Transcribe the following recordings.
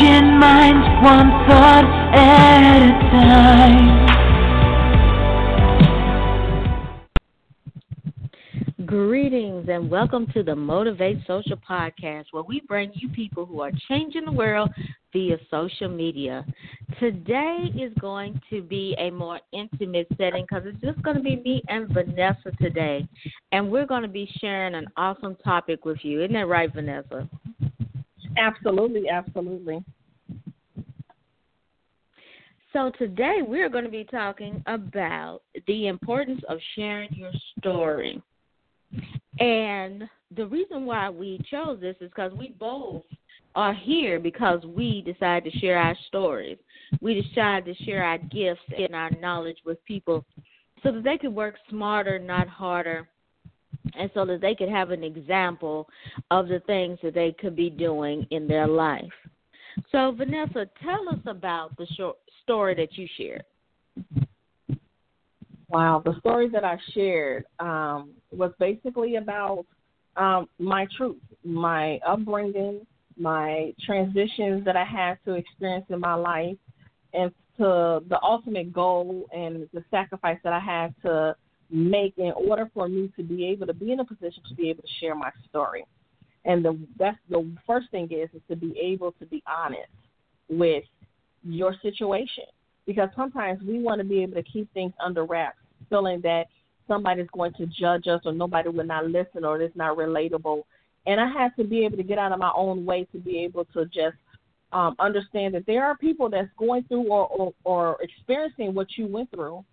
Changing minds one thought at a time. Greetings and welcome to the Motivate Social Podcast, where we bring you people who are changing the world via social media. Today is going to be a more intimate setting because it's just going to be me and Vanessa today. And we're going to be sharing an awesome topic with you. Isn't that right, Vanessa? Absolutely, absolutely. So, today we're going to be talking about the importance of sharing your story. And the reason why we chose this is because we both are here because we decided to share our stories. We decided to share our gifts and our knowledge with people so that they could work smarter, not harder, and so that they could have an example of the things that they could be doing in their life. So, Vanessa, tell us about the short story that you shared. Wow, the story that I shared um, was basically about um, my truth, my upbringing, my transitions that I had to experience in my life, and to the ultimate goal and the sacrifice that I had to make in order for me to be able to be in a position to be able to share my story. And the that's the first thing is is to be able to be honest with your situation because sometimes we want to be able to keep things under wraps, feeling that somebody's going to judge us or nobody will not listen or it's not relatable. And I had to be able to get out of my own way to be able to just um, understand that there are people that's going through or, or, or experiencing what you went through,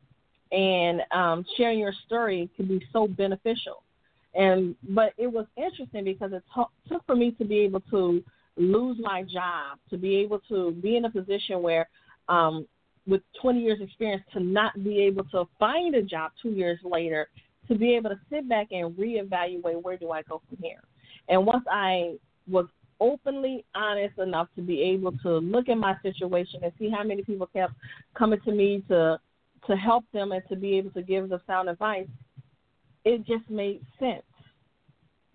and um, sharing your story can be so beneficial. And but it was interesting because it t- took for me to be able to lose my job, to be able to be in a position where um, with 20 years experience to not be able to find a job two years later, to be able to sit back and reevaluate where do I go from here. And once I was openly honest enough to be able to look at my situation and see how many people kept coming to me to to help them and to be able to give them sound advice, it just made sense.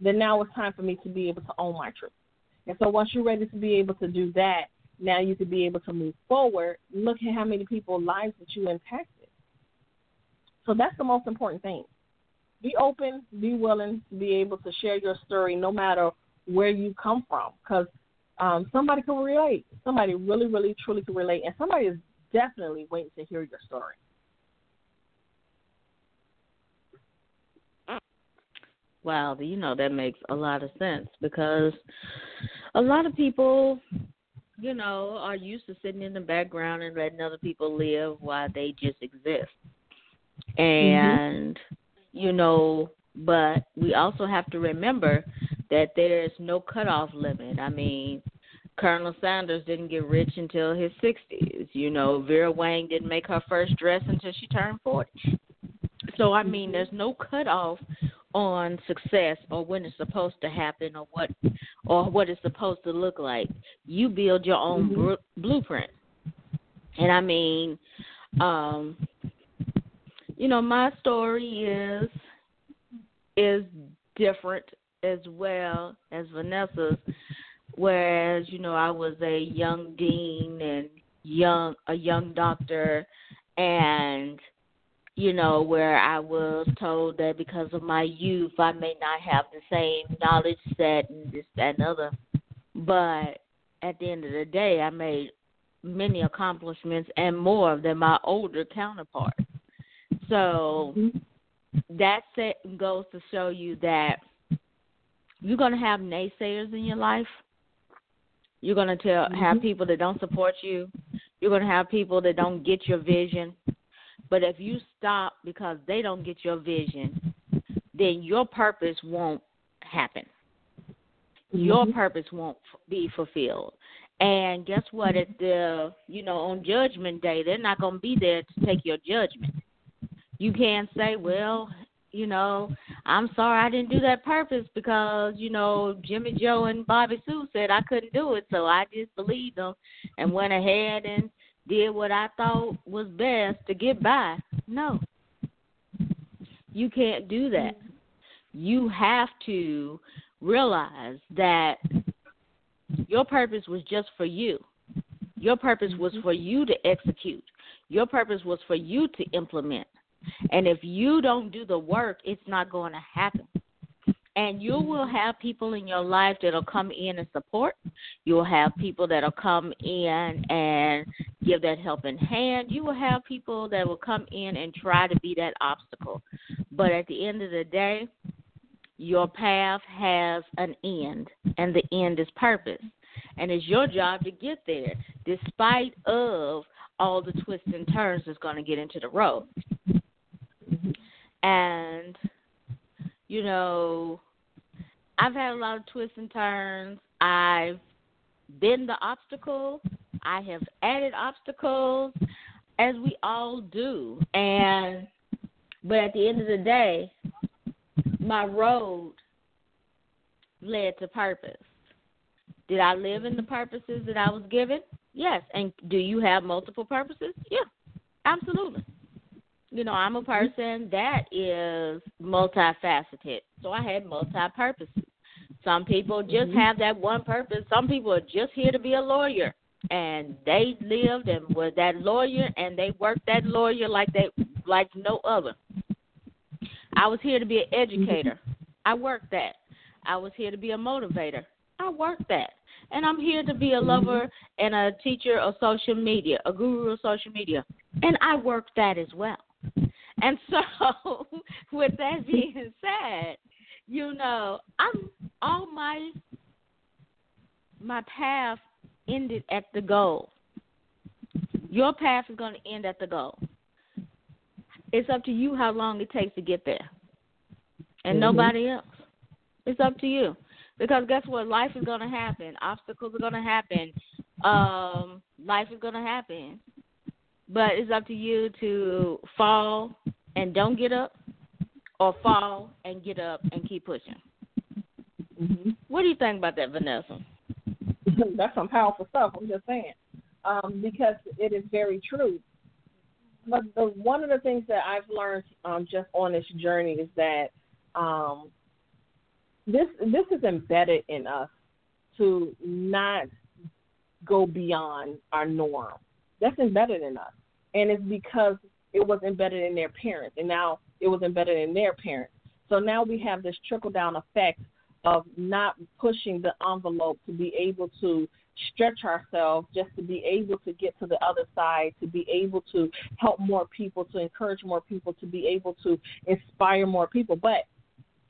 Then now it's time for me to be able to own my truth. And so once you're ready to be able to do that, now you can be able to move forward. Look at how many people's lives that you impacted. So that's the most important thing. Be open, be willing to be able to share your story no matter where you come from because um, somebody can relate. Somebody really, really, truly can relate. And somebody is definitely waiting to hear your story. Wow, you know that makes a lot of sense because a lot of people you know, are used to sitting in the background and letting other people live while they just exist. Mm-hmm. And, mm-hmm. you know, but we also have to remember that there's no cutoff limit. I mean, Colonel Sanders didn't get rich until his 60s. You know, Vera Wang didn't make her first dress until she turned 40. So, I mean, mm-hmm. there's no cutoff on success or when it's supposed to happen or what or what it's supposed to look like. You build your own mm-hmm. br- blueprint. And I mean, um, you know, my story is is different as well as Vanessa's. Whereas, you know, I was a young dean and young a young doctor and you know, where I was told that because of my youth, I may not have the same knowledge set and this, that, and other. But at the end of the day, I made many accomplishments and more than my older counterparts. So mm-hmm. that set goes to show you that you're going to have naysayers in your life. You're going to tell mm-hmm. have people that don't support you. You're going to have people that don't get your vision. But if you stop because they don't get your vision, then your purpose won't happen. Mm-hmm. Your purpose won't be fulfilled. And guess what? At the you know on Judgment Day, they're not going to be there to take your judgment. You can't say, well, you know, I'm sorry I didn't do that purpose because, you know, Jimmy Joe and Bobby Sue said I couldn't do it, so I just believed them and went ahead and did what I thought was best to get by. No. You can't do that. You have to realize that your purpose was just for you. Your purpose was for you to execute. Your purpose was for you to implement. And if you don't do the work, it's not going to happen. And you will have people in your life that'll come in and support. You'll have people that'll come in and give that helping hand. You will have people that will come in and try to be that obstacle. But at the end of the day, your path has an end, and the end is purpose. And it's your job to get there, despite of all the twists and turns that's going to get into the road. And you know, I've had a lot of twists and turns. I've been the obstacle. I have added obstacles, as we all do. And but at the end of the day, my road led to purpose. Did I live in the purposes that I was given? Yes. And do you have multiple purposes? Yeah, absolutely you know, I'm a mm-hmm. person that is multifaceted. So I had multi purposes. Some people just mm-hmm. have that one purpose. Some people are just here to be a lawyer. And they lived and were that lawyer and they worked that lawyer like they like no other. I was here to be an mm-hmm. educator. I worked that. I was here to be a motivator. I worked that. And I'm here to be a mm-hmm. lover and a teacher of social media, a guru of social media. And I worked that as well. And so, with that being said, you know, I'm all my my path ended at the goal. Your path is going to end at the goal. It's up to you how long it takes to get there, and mm-hmm. nobody else. It's up to you because guess what? Life is going to happen. Obstacles are going to happen. Um, life is going to happen. But it's up to you to fall and don't get up, or fall and get up and keep pushing. Mm-hmm. What do you think about that, Vanessa? That's some powerful stuff. I'm just saying, um, because it is very true. But the, one of the things that I've learned um, just on this journey is that um, this this is embedded in us to not go beyond our norm. That's embedded in us and it's because it was embedded in their parents, and now it was embedded in their parents. So now we have this trickle down effect of not pushing the envelope to be able to stretch ourselves just to be able to get to the other side, to be able to help more people, to encourage more people, to be able to inspire more people. But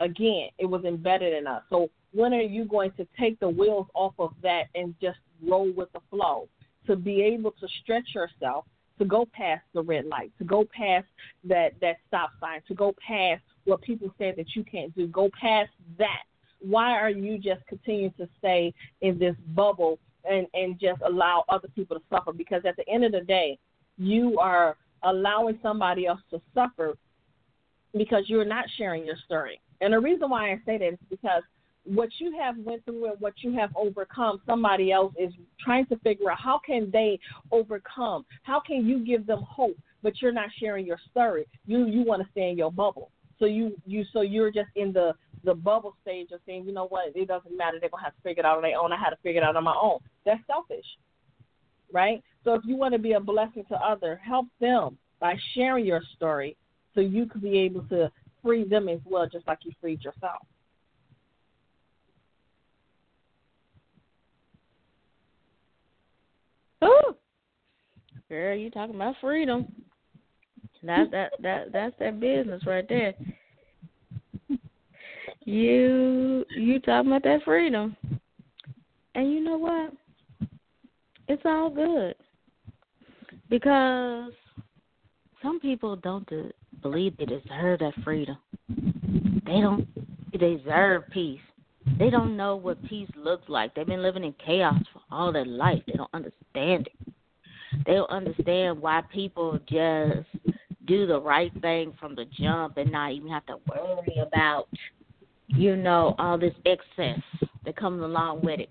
again, it was embedded in us. So when are you going to take the wheels off of that and just roll with the flow? To be able to stretch yourself, to go past the red light, to go past that that stop sign, to go past what people say that you can't do, go past that. Why are you just continuing to stay in this bubble and and just allow other people to suffer? Because at the end of the day, you are allowing somebody else to suffer because you're not sharing your story. And the reason why I say that is because what you have went through and what you have overcome somebody else is trying to figure out how can they overcome? How can you give them hope but you're not sharing your story? You you want to stay in your bubble. So you you so you're just in the the bubble stage of saying you know what? It doesn't matter. They're gonna have to figure it out on their own. I had to figure it out on my own. That's selfish right? So if you want to be a blessing to others help them by sharing your story so you could be able to free them as well just like you freed yourself Ooh. Girl, you talking about freedom. That's that that that's that business right there. You you talking about that freedom. And you know what? It's all good. Because some people don't de- believe they deserve that freedom. They don't deserve peace. They don't know what peace looks like. They've been living in chaos for all their life. They don't understand it. They don't understand why people just do the right thing from the jump and not even have to worry about, you know, all this excess that comes along with it.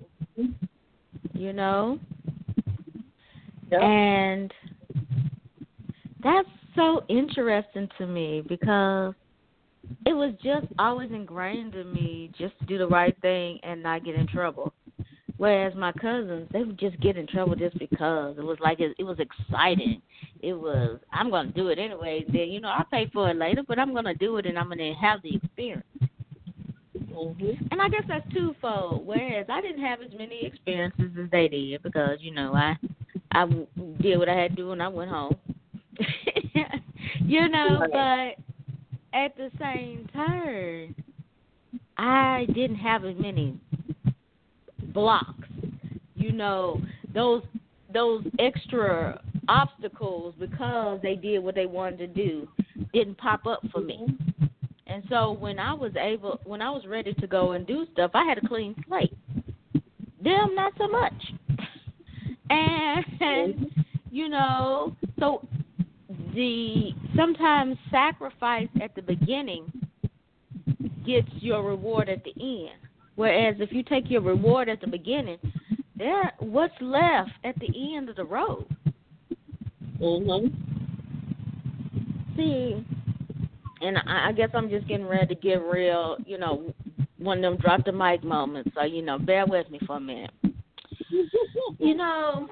You know? Yep. And that's so interesting to me because it was just always ingrained in me just to do the right thing and not get in trouble. Whereas my cousins, they would just get in trouble just because it was like it, it was exciting. It was I'm gonna do it anyway. Then you know I'll pay for it later, but I'm gonna do it and I'm gonna have the experience. Mm-hmm. And I guess that's twofold. Whereas I didn't have as many experiences as they did because you know I I did what I had to do and I went home. you know, but at the same time, I didn't have as many blocks. You know, those those extra obstacles because they did what they wanted to do didn't pop up for me. And so when I was able when I was ready to go and do stuff, I had a clean slate. Them not so much. And you know, so the sometimes sacrifice at the beginning gets your reward at the end. Whereas if you take your reward at the beginning, there what's left at the end of the road. Mhm. See, and I, I guess I'm just getting ready to get real, you know, one of them drop the mic moments. So you know, bear with me for a minute. You know,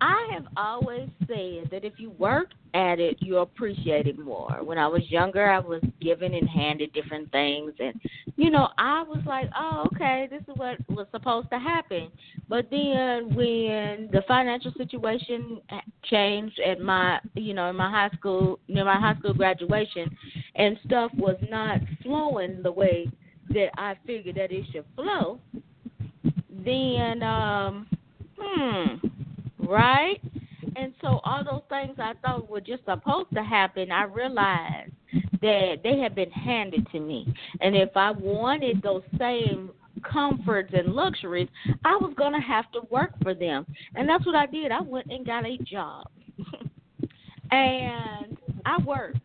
I have always said that if you work at it, you appreciate it more. When I was younger, I was given and handed different things, and you know, I was like, "Oh, okay, this is what was supposed to happen." But then, when the financial situation changed at my, you know, in my high school, near my high school graduation, and stuff was not flowing the way that I figured that it should flow, then, um, hmm right? And so all those things I thought were just supposed to happen, I realized that they had been handed to me. And if I wanted those same comforts and luxuries, I was going to have to work for them. And that's what I did. I went and got a job. and I worked.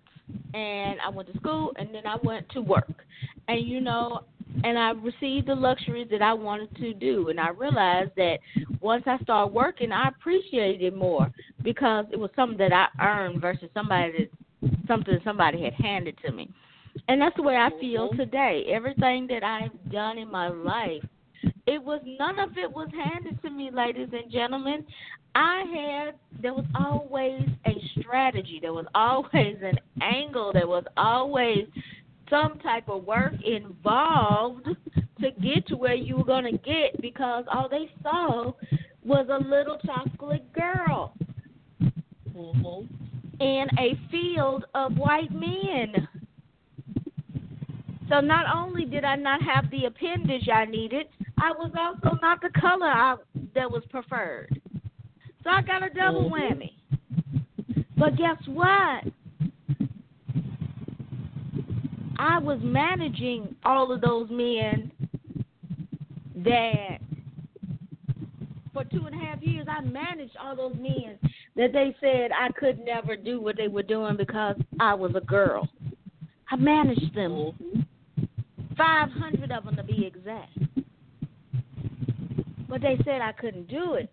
And I went to school and then I went to work. And you know, and I received the luxuries that I wanted to do. And I realized that once I started working, I appreciated it more because it was something that I earned versus somebody that something somebody had handed to me. And that's the way I feel today. Everything that I've done in my life, it was none of it was handed to me, ladies and gentlemen. I had there was always a strategy, there was always an angle, there was always some type of work involved to get to where you were going to get because all they saw was a little chocolate girl Mhm. In a field of white men. So not only did I not have the appendage I needed, I was also not the color I, that was preferred. So I got a double Mhm. whammy. But guess what? I was managing all of those men that for two and a half years I managed all those men that they said I could never do what they were doing because I was a girl. I managed them. Mhm. Five hundred of them to be exact. But they said I couldn't do it.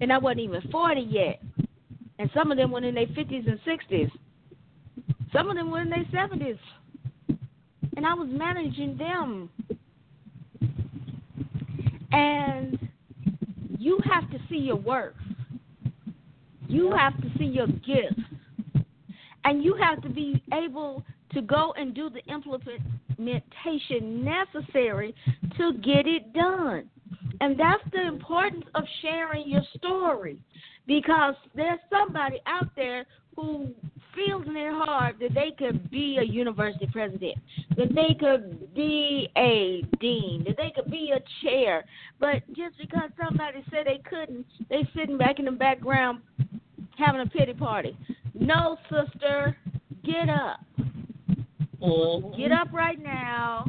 And I wasn't even forty yet. And some of them were in their fifties and sixties. Some of them were in their seventies. And I was managing them. And you have to see your worth. You have to see your gifts. And you have to be able to go and do the implementation necessary to get it done. And that's the importance of sharing your story because there's somebody out there who feels in their heart that they could be a university president, that they could be a dean, that they could be a chair, but just because somebody said they couldn't, they sitting back in the background having a pity party. No, sister, get up. Mhm. Get up right now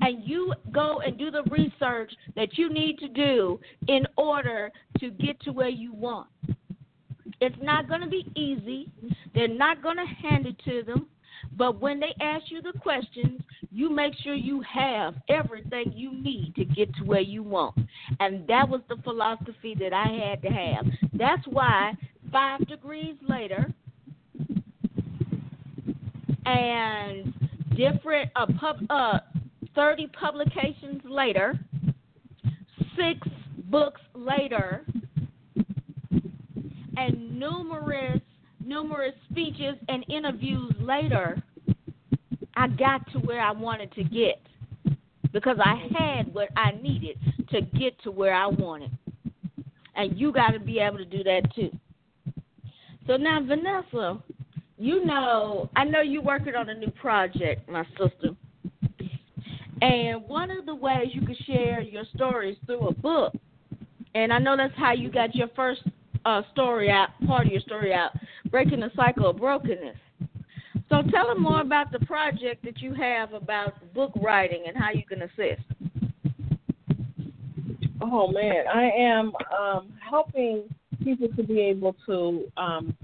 and you go and do the research that you need to do in order to get to where you want. It's not going to be easy. They're not going to hand it to them. But when they ask you the questions, you make sure you have everything you need to get to where you want. And that was the philosophy that I had to have. That's why five degrees later and different uh, pub, uh 30 publications later, six books later and numerous numerous speeches and interviews later, I got to where I wanted to get because I had what I needed to get to where I wanted. And you got to be able to do that too. So now, Vanessa, you know, I know you're working on a new project, my sister. And one of the ways you can share your stories through a book, and I know that's how you got your first uh, story out, part of your story out, breaking the cycle of brokenness. So tell them more about the project that you have about book writing and how you can assist. Oh man, I am um, helping people to be able to um,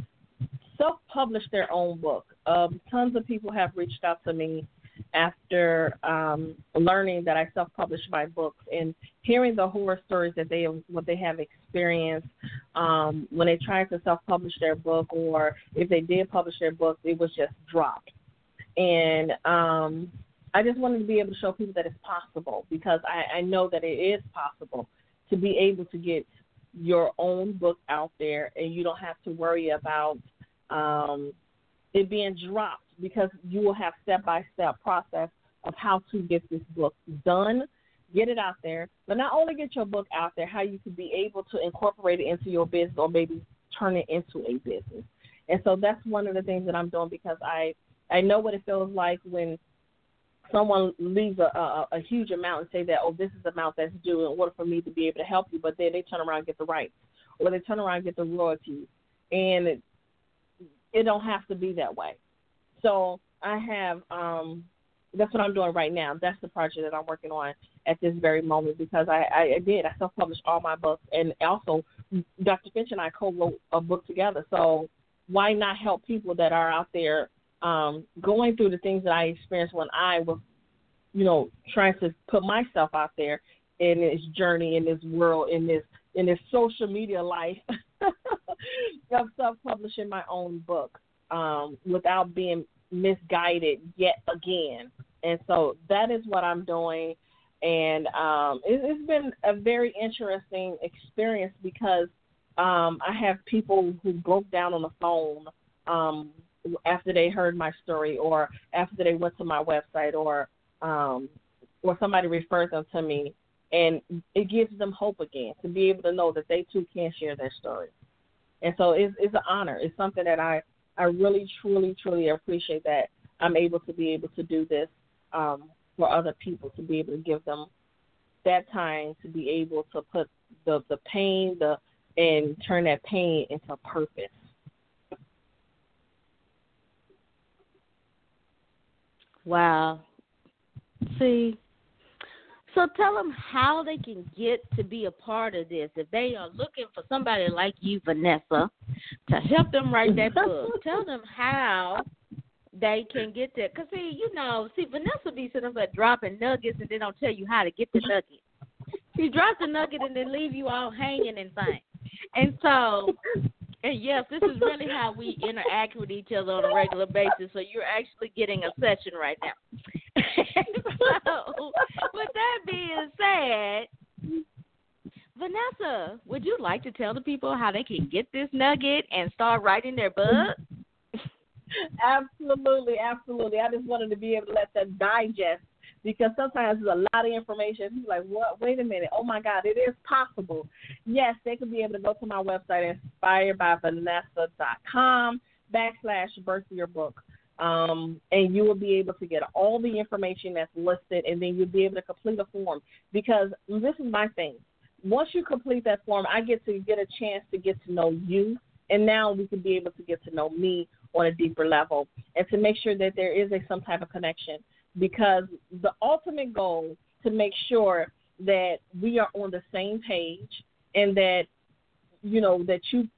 self-publish their own book. Um, tons of people have reached out to me after um, learning that I self-publish my books and hearing the horror stories that they what they have experienced um, when they tried to self-publish their book, or if they did publish their book, it was just dropped. And um, I just wanted to be able to show people that it's possible because I, I know that it is possible to be able to get your own book out there, and you don't have to worry about um, it being dropped because you will have step by step process of how to get this book done, get it out there, but not only get your book out there, how you can be able to incorporate it into your business or maybe turn it into a business. And so that's one of the things that I'm doing because I I know what it feels like when someone leaves a, a, a huge amount and say that oh this is the amount that's due in order for me to be able to help you, but then they turn around and get the rights or they turn around and get the royalties, and it, it don't have to be that way. So I have um that's what I'm doing right now. That's the project that I'm working on at this very moment because I, I did. I self published all my books and also Dr. Finch and I co wrote a book together. So why not help people that are out there um, going through the things that I experienced when I was, you know, trying to put myself out there in this journey, in this world, in this in this social media life of self publishing my own book um, without being misguided yet again. And so that is what I'm doing. And um, it, it's been a very interesting experience because um, I have people who broke down on the phone um, after they heard my story or after they went to my website or um, or somebody referred them to me and it gives them hope again to be able to know that they too can share their story. And so it's, it's an honor. It's something that I I really, truly, truly appreciate that I'm able to be able to do this um, for other people, to be able to give them that time to be able to put the the pain, the and turn that pain into purpose. Wow. See, so tell them how they can get to be a part of this. If they are looking for somebody like you, Vanessa, to help them write that book, tell them how they can get there. Because, see, you know, see, Vanessa be sitting up dropping nuggets and they don't tell you how to get the nugget. She drops the nugget and then leave you all hanging and things. And so, and yes, this is really how we interact with each other on a regular basis. So you're actually getting a session right now. so, with that being said, Vanessa, would you like to tell the people how they can get this nugget and start writing their book? absolutely, absolutely. I just wanted to be able to let them digest because sometimes there's a lot of information. People like, what? Wait a minute. Oh my God, it is possible. Yes, they could be able to go to my website, inspiredbyvanessa.com backslash birth your book. Um, and you will be able to get all the information that's listed, and then you'll be able to complete a form. Because this is my thing. Once you complete that form, I get to get a chance to get to know you, and now we can be able to get to know me on a deeper level, and to make sure that there is a some type of connection. Because the ultimate goal to make sure that we are on the same page, and that you know that you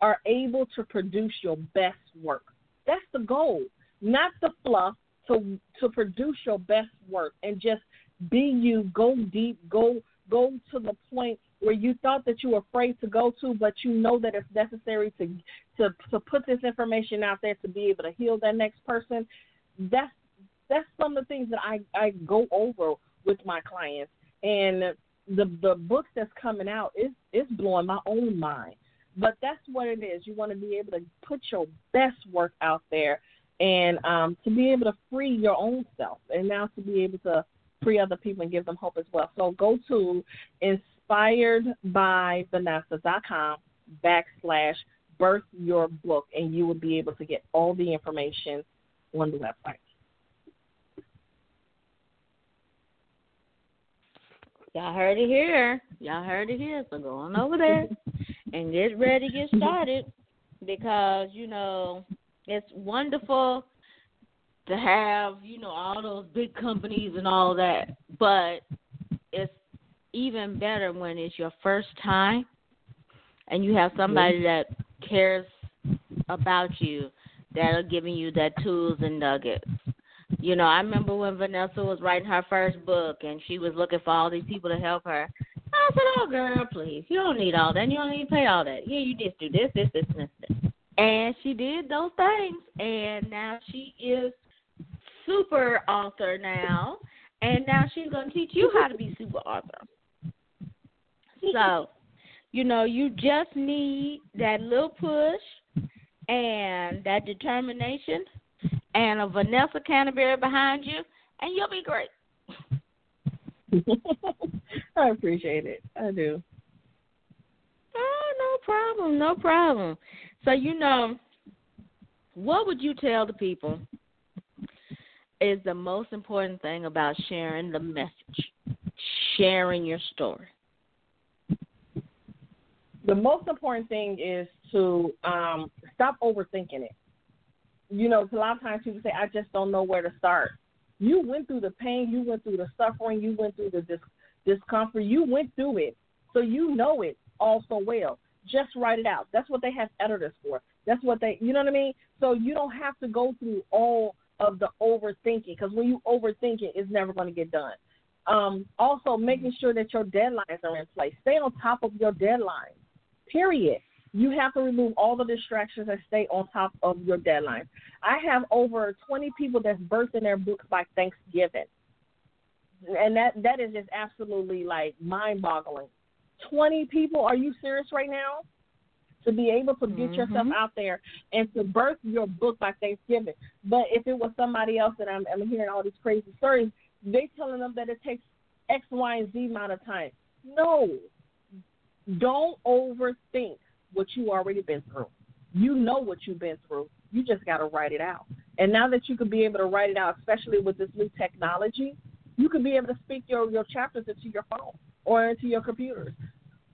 are able to produce your best work. That's the goal not the fluff, to to produce your best work and just be you, go deep, go go to the point where you thought that you were afraid to go to, but you know that it's necessary to to to put this information out there to be able to heal that next person. That's that's some of the things that I I go over with my clients, and the the books that's coming out is is blowing my own mind. But that's what it is. You want to be able to put your best work out there, and um, to be able to free your own self, and now to be able to free other people and give them hope as well. So go to inspiredbyvanessa.com backslash birth your book, and you will be able to get all the information on the website. Y'all heard it here. Y'all heard it here. So go on over there and get ready to get started because, you know, it's wonderful to have, you know, all those big companies and all that. But it's even better when it's your first time and you have somebody that cares about you that are giving you that tools and nuggets. You know, I remember when Vanessa was writing her first book and she was looking for all these people to help her. I said, "Oh, girl, please, you don't need all that. You don't need to pay all that. Yeah, you just do this, this, this, and this." And she did those things, and now she is super author now, and now she's gonna teach you how to be super author. So, you know, you just need that little push and that determination and a Vanessa Canteberry behind you, and you'll be great. I appreciate it. I do. Oh, no problem, no problem. So you know, what would you tell the people is the most important thing about sharing the message, sharing your story? The most important thing is to um, stop overthinking it you know, a lot of times people say, I just don't know where to start. You went through the pain, you went through the suffering, you went through the dis- discomfort, you went through it. So you know it all so well. Just write it out. That's what they have editors for. That's what they, you know what I mean? So you don't have to go through all of the overthinking because when you overthink it, it's never going to get done. Um, also, making sure that your deadlines are in place. Stay on top of your deadlines, period. You have to remove all the distractions and stay on top of your deadline. I have over 20 people that's birthing their books by Thanksgiving. And that that is just absolutely like mind-boggling. 20 people, are you serious right now? To be able to get mm-hmm. yourself out there and to birth your book by Thanksgiving. But if it was somebody else that I'm, I'm hearing all these crazy stories, they telling them that it takes X, Y, and Z amount of time. No, don't overthink what you already been through. You know what you've been through. You just got to write it out. And now that you can be able to write it out, especially with this new technology, you can be able to speak your, your chapters into your phone or into your computers.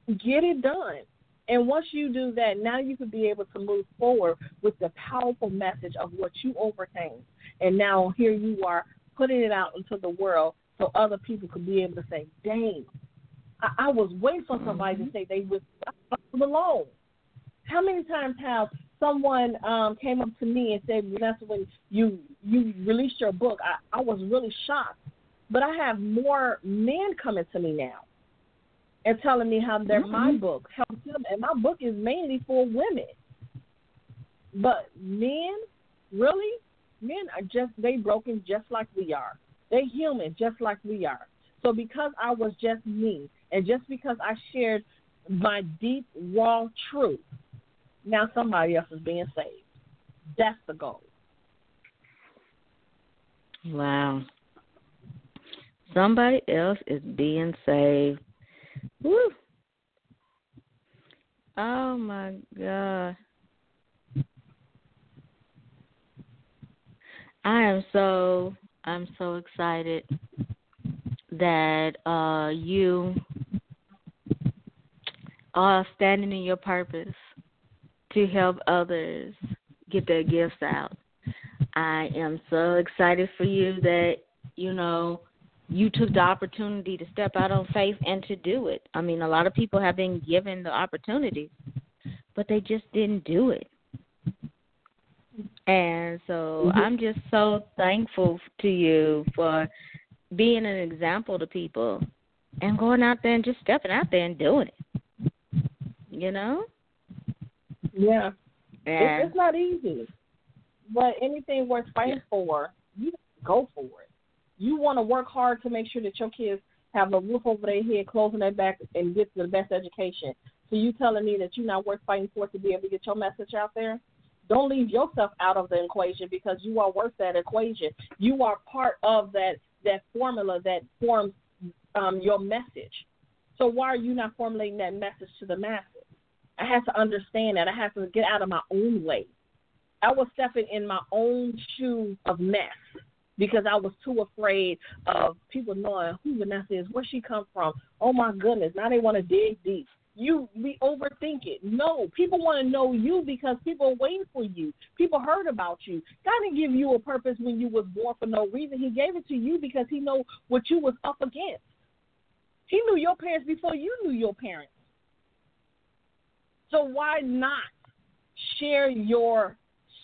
Get it done. And once you do that, now you can be able to move forward with the powerful message of what you overcame. And now here you are putting it out into the world so other people can be able to say, dang, I, I was waiting for somebody mm-hmm. to say they was alone. How many times have someone um, came up to me and said, Vanessa, when you you released your book, I, I was really shocked. But I have more men coming to me now and telling me how their mm-hmm. my book helps them, and my book is mainly for women. But men, really, men are just they broken just like we are. They human just like we are. So because I was just me, and just because I shared my deep raw truth, now somebody else is being saved. That's the goal. Wow. Somebody else is being saved. Woo. Oh my God. I am so I'm so excited that uh you are standing in your purpose to help others get their gifts out. I am so excited for you that, you know, you took the opportunity to step out on faith and to do it. I mean, a lot of people have been given the opportunity, but they just didn't do it. And so mm-hmm. I'm just so thankful to you for being an example to people and going out there and just stepping out there and doing it. You know? Yeah. And, it's, not easy. But anything worth fighting yeah. for, you go for it. You want to work hard to make sure that your kids have a roof over their head, clothes on their back, and get the best education. So you telling me that you're not worth fighting for to be able to get your message out there? Don't leave yourself out of the equation because you are worth that equation. You are part of that that formula that forms um, your message. So why are you not formulating that message to the masses? I had to understand that. I had to get out of my own way. I was stepping in my own shoe of mess because I was too afraid of people knowing who Vanessa is, where she come from. Oh my goodness, now they want to dig deep. You we overthink it. No, people want to know you because people are waiting for you. People heard about you. God didn't give you a purpose when you was born for no reason. He gave it to you because He know what you was up against. He knew your parents before you knew your parents. So why not share your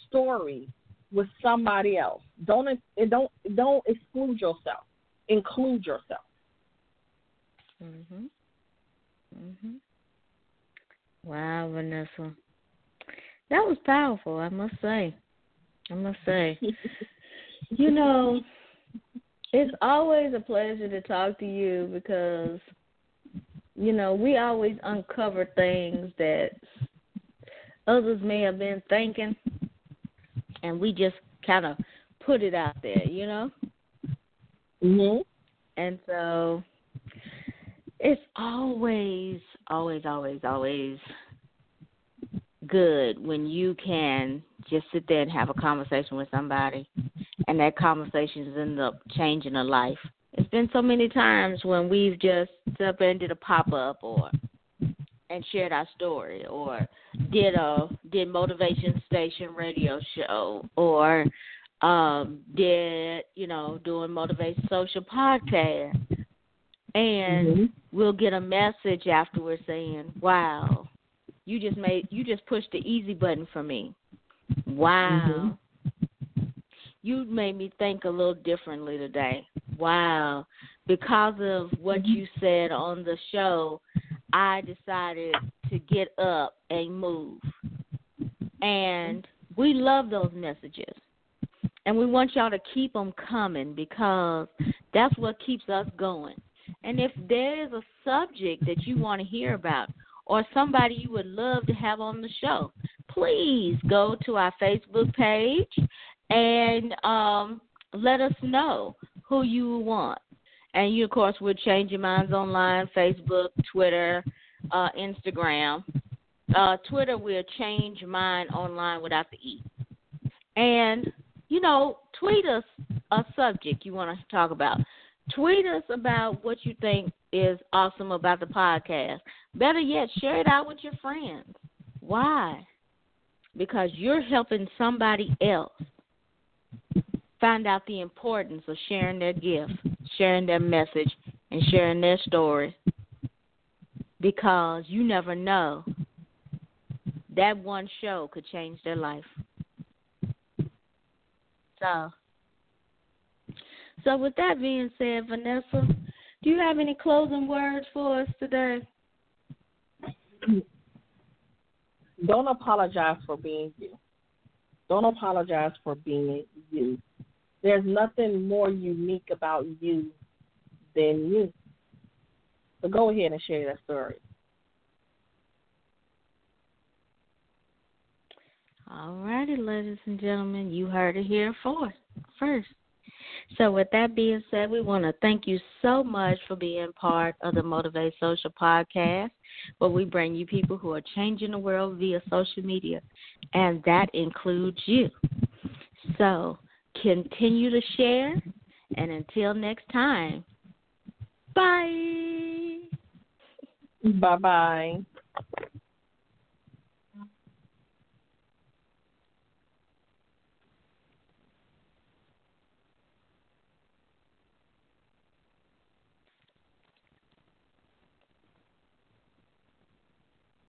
story with somebody else? Don't don't don't exclude yourself. Include yourself. Mhm. Mhm. Wow, Vanessa. That was powerful, I must say. I must say. you know, it's always a pleasure to talk to you because you know, we always uncover things that others may have been thinking and we just kind of put it out there, you know? Mhm. And so it's always always always always good when you can just sit there and have a conversation with somebody and that conversation ends up changing a life. It's been so many times when we've just up and did a pop up or and shared our story or did a did motivation station radio show or um did you know doing motivation social podcast and mm-hmm. we'll get a message afterwards saying wow you just made you just pushed the easy button for me. Wow. Mm-hmm. You made me think a little differently today. Wow. Because of what mm-hmm. you said on the show, I decided to get up and move. And we love those messages. And we want y'all to keep them coming because that's what keeps us going. And if there is a subject that you want to hear about, or somebody you would love to have on the show, please go to our Facebook page and um, let us know who you want. And you, of course, will change your minds online Facebook, Twitter, uh, Instagram. Uh, Twitter will change mine online without the E. And, you know, tweet us a subject you want to talk about. Tweet us about what you think is awesome about the podcast. Better yet, share it out with your friends. Why? Because you're helping somebody else find out the importance of sharing their gift, sharing their message, and sharing their story. Because you never know, that one show could change their life. So, so with that being said, Vanessa, do you have any closing words for us today? Don't apologize for being you. Don't apologize for being you. There's nothing more unique about you than you. So go ahead and share that story. All righty, ladies and gentlemen, you heard it here first. So, with that being said, we want to thank you so much for being part of the Motivate Social podcast, where we bring you people who are changing the world via social media, and that includes you. So, continue to share, and until next time, bye. Bye bye.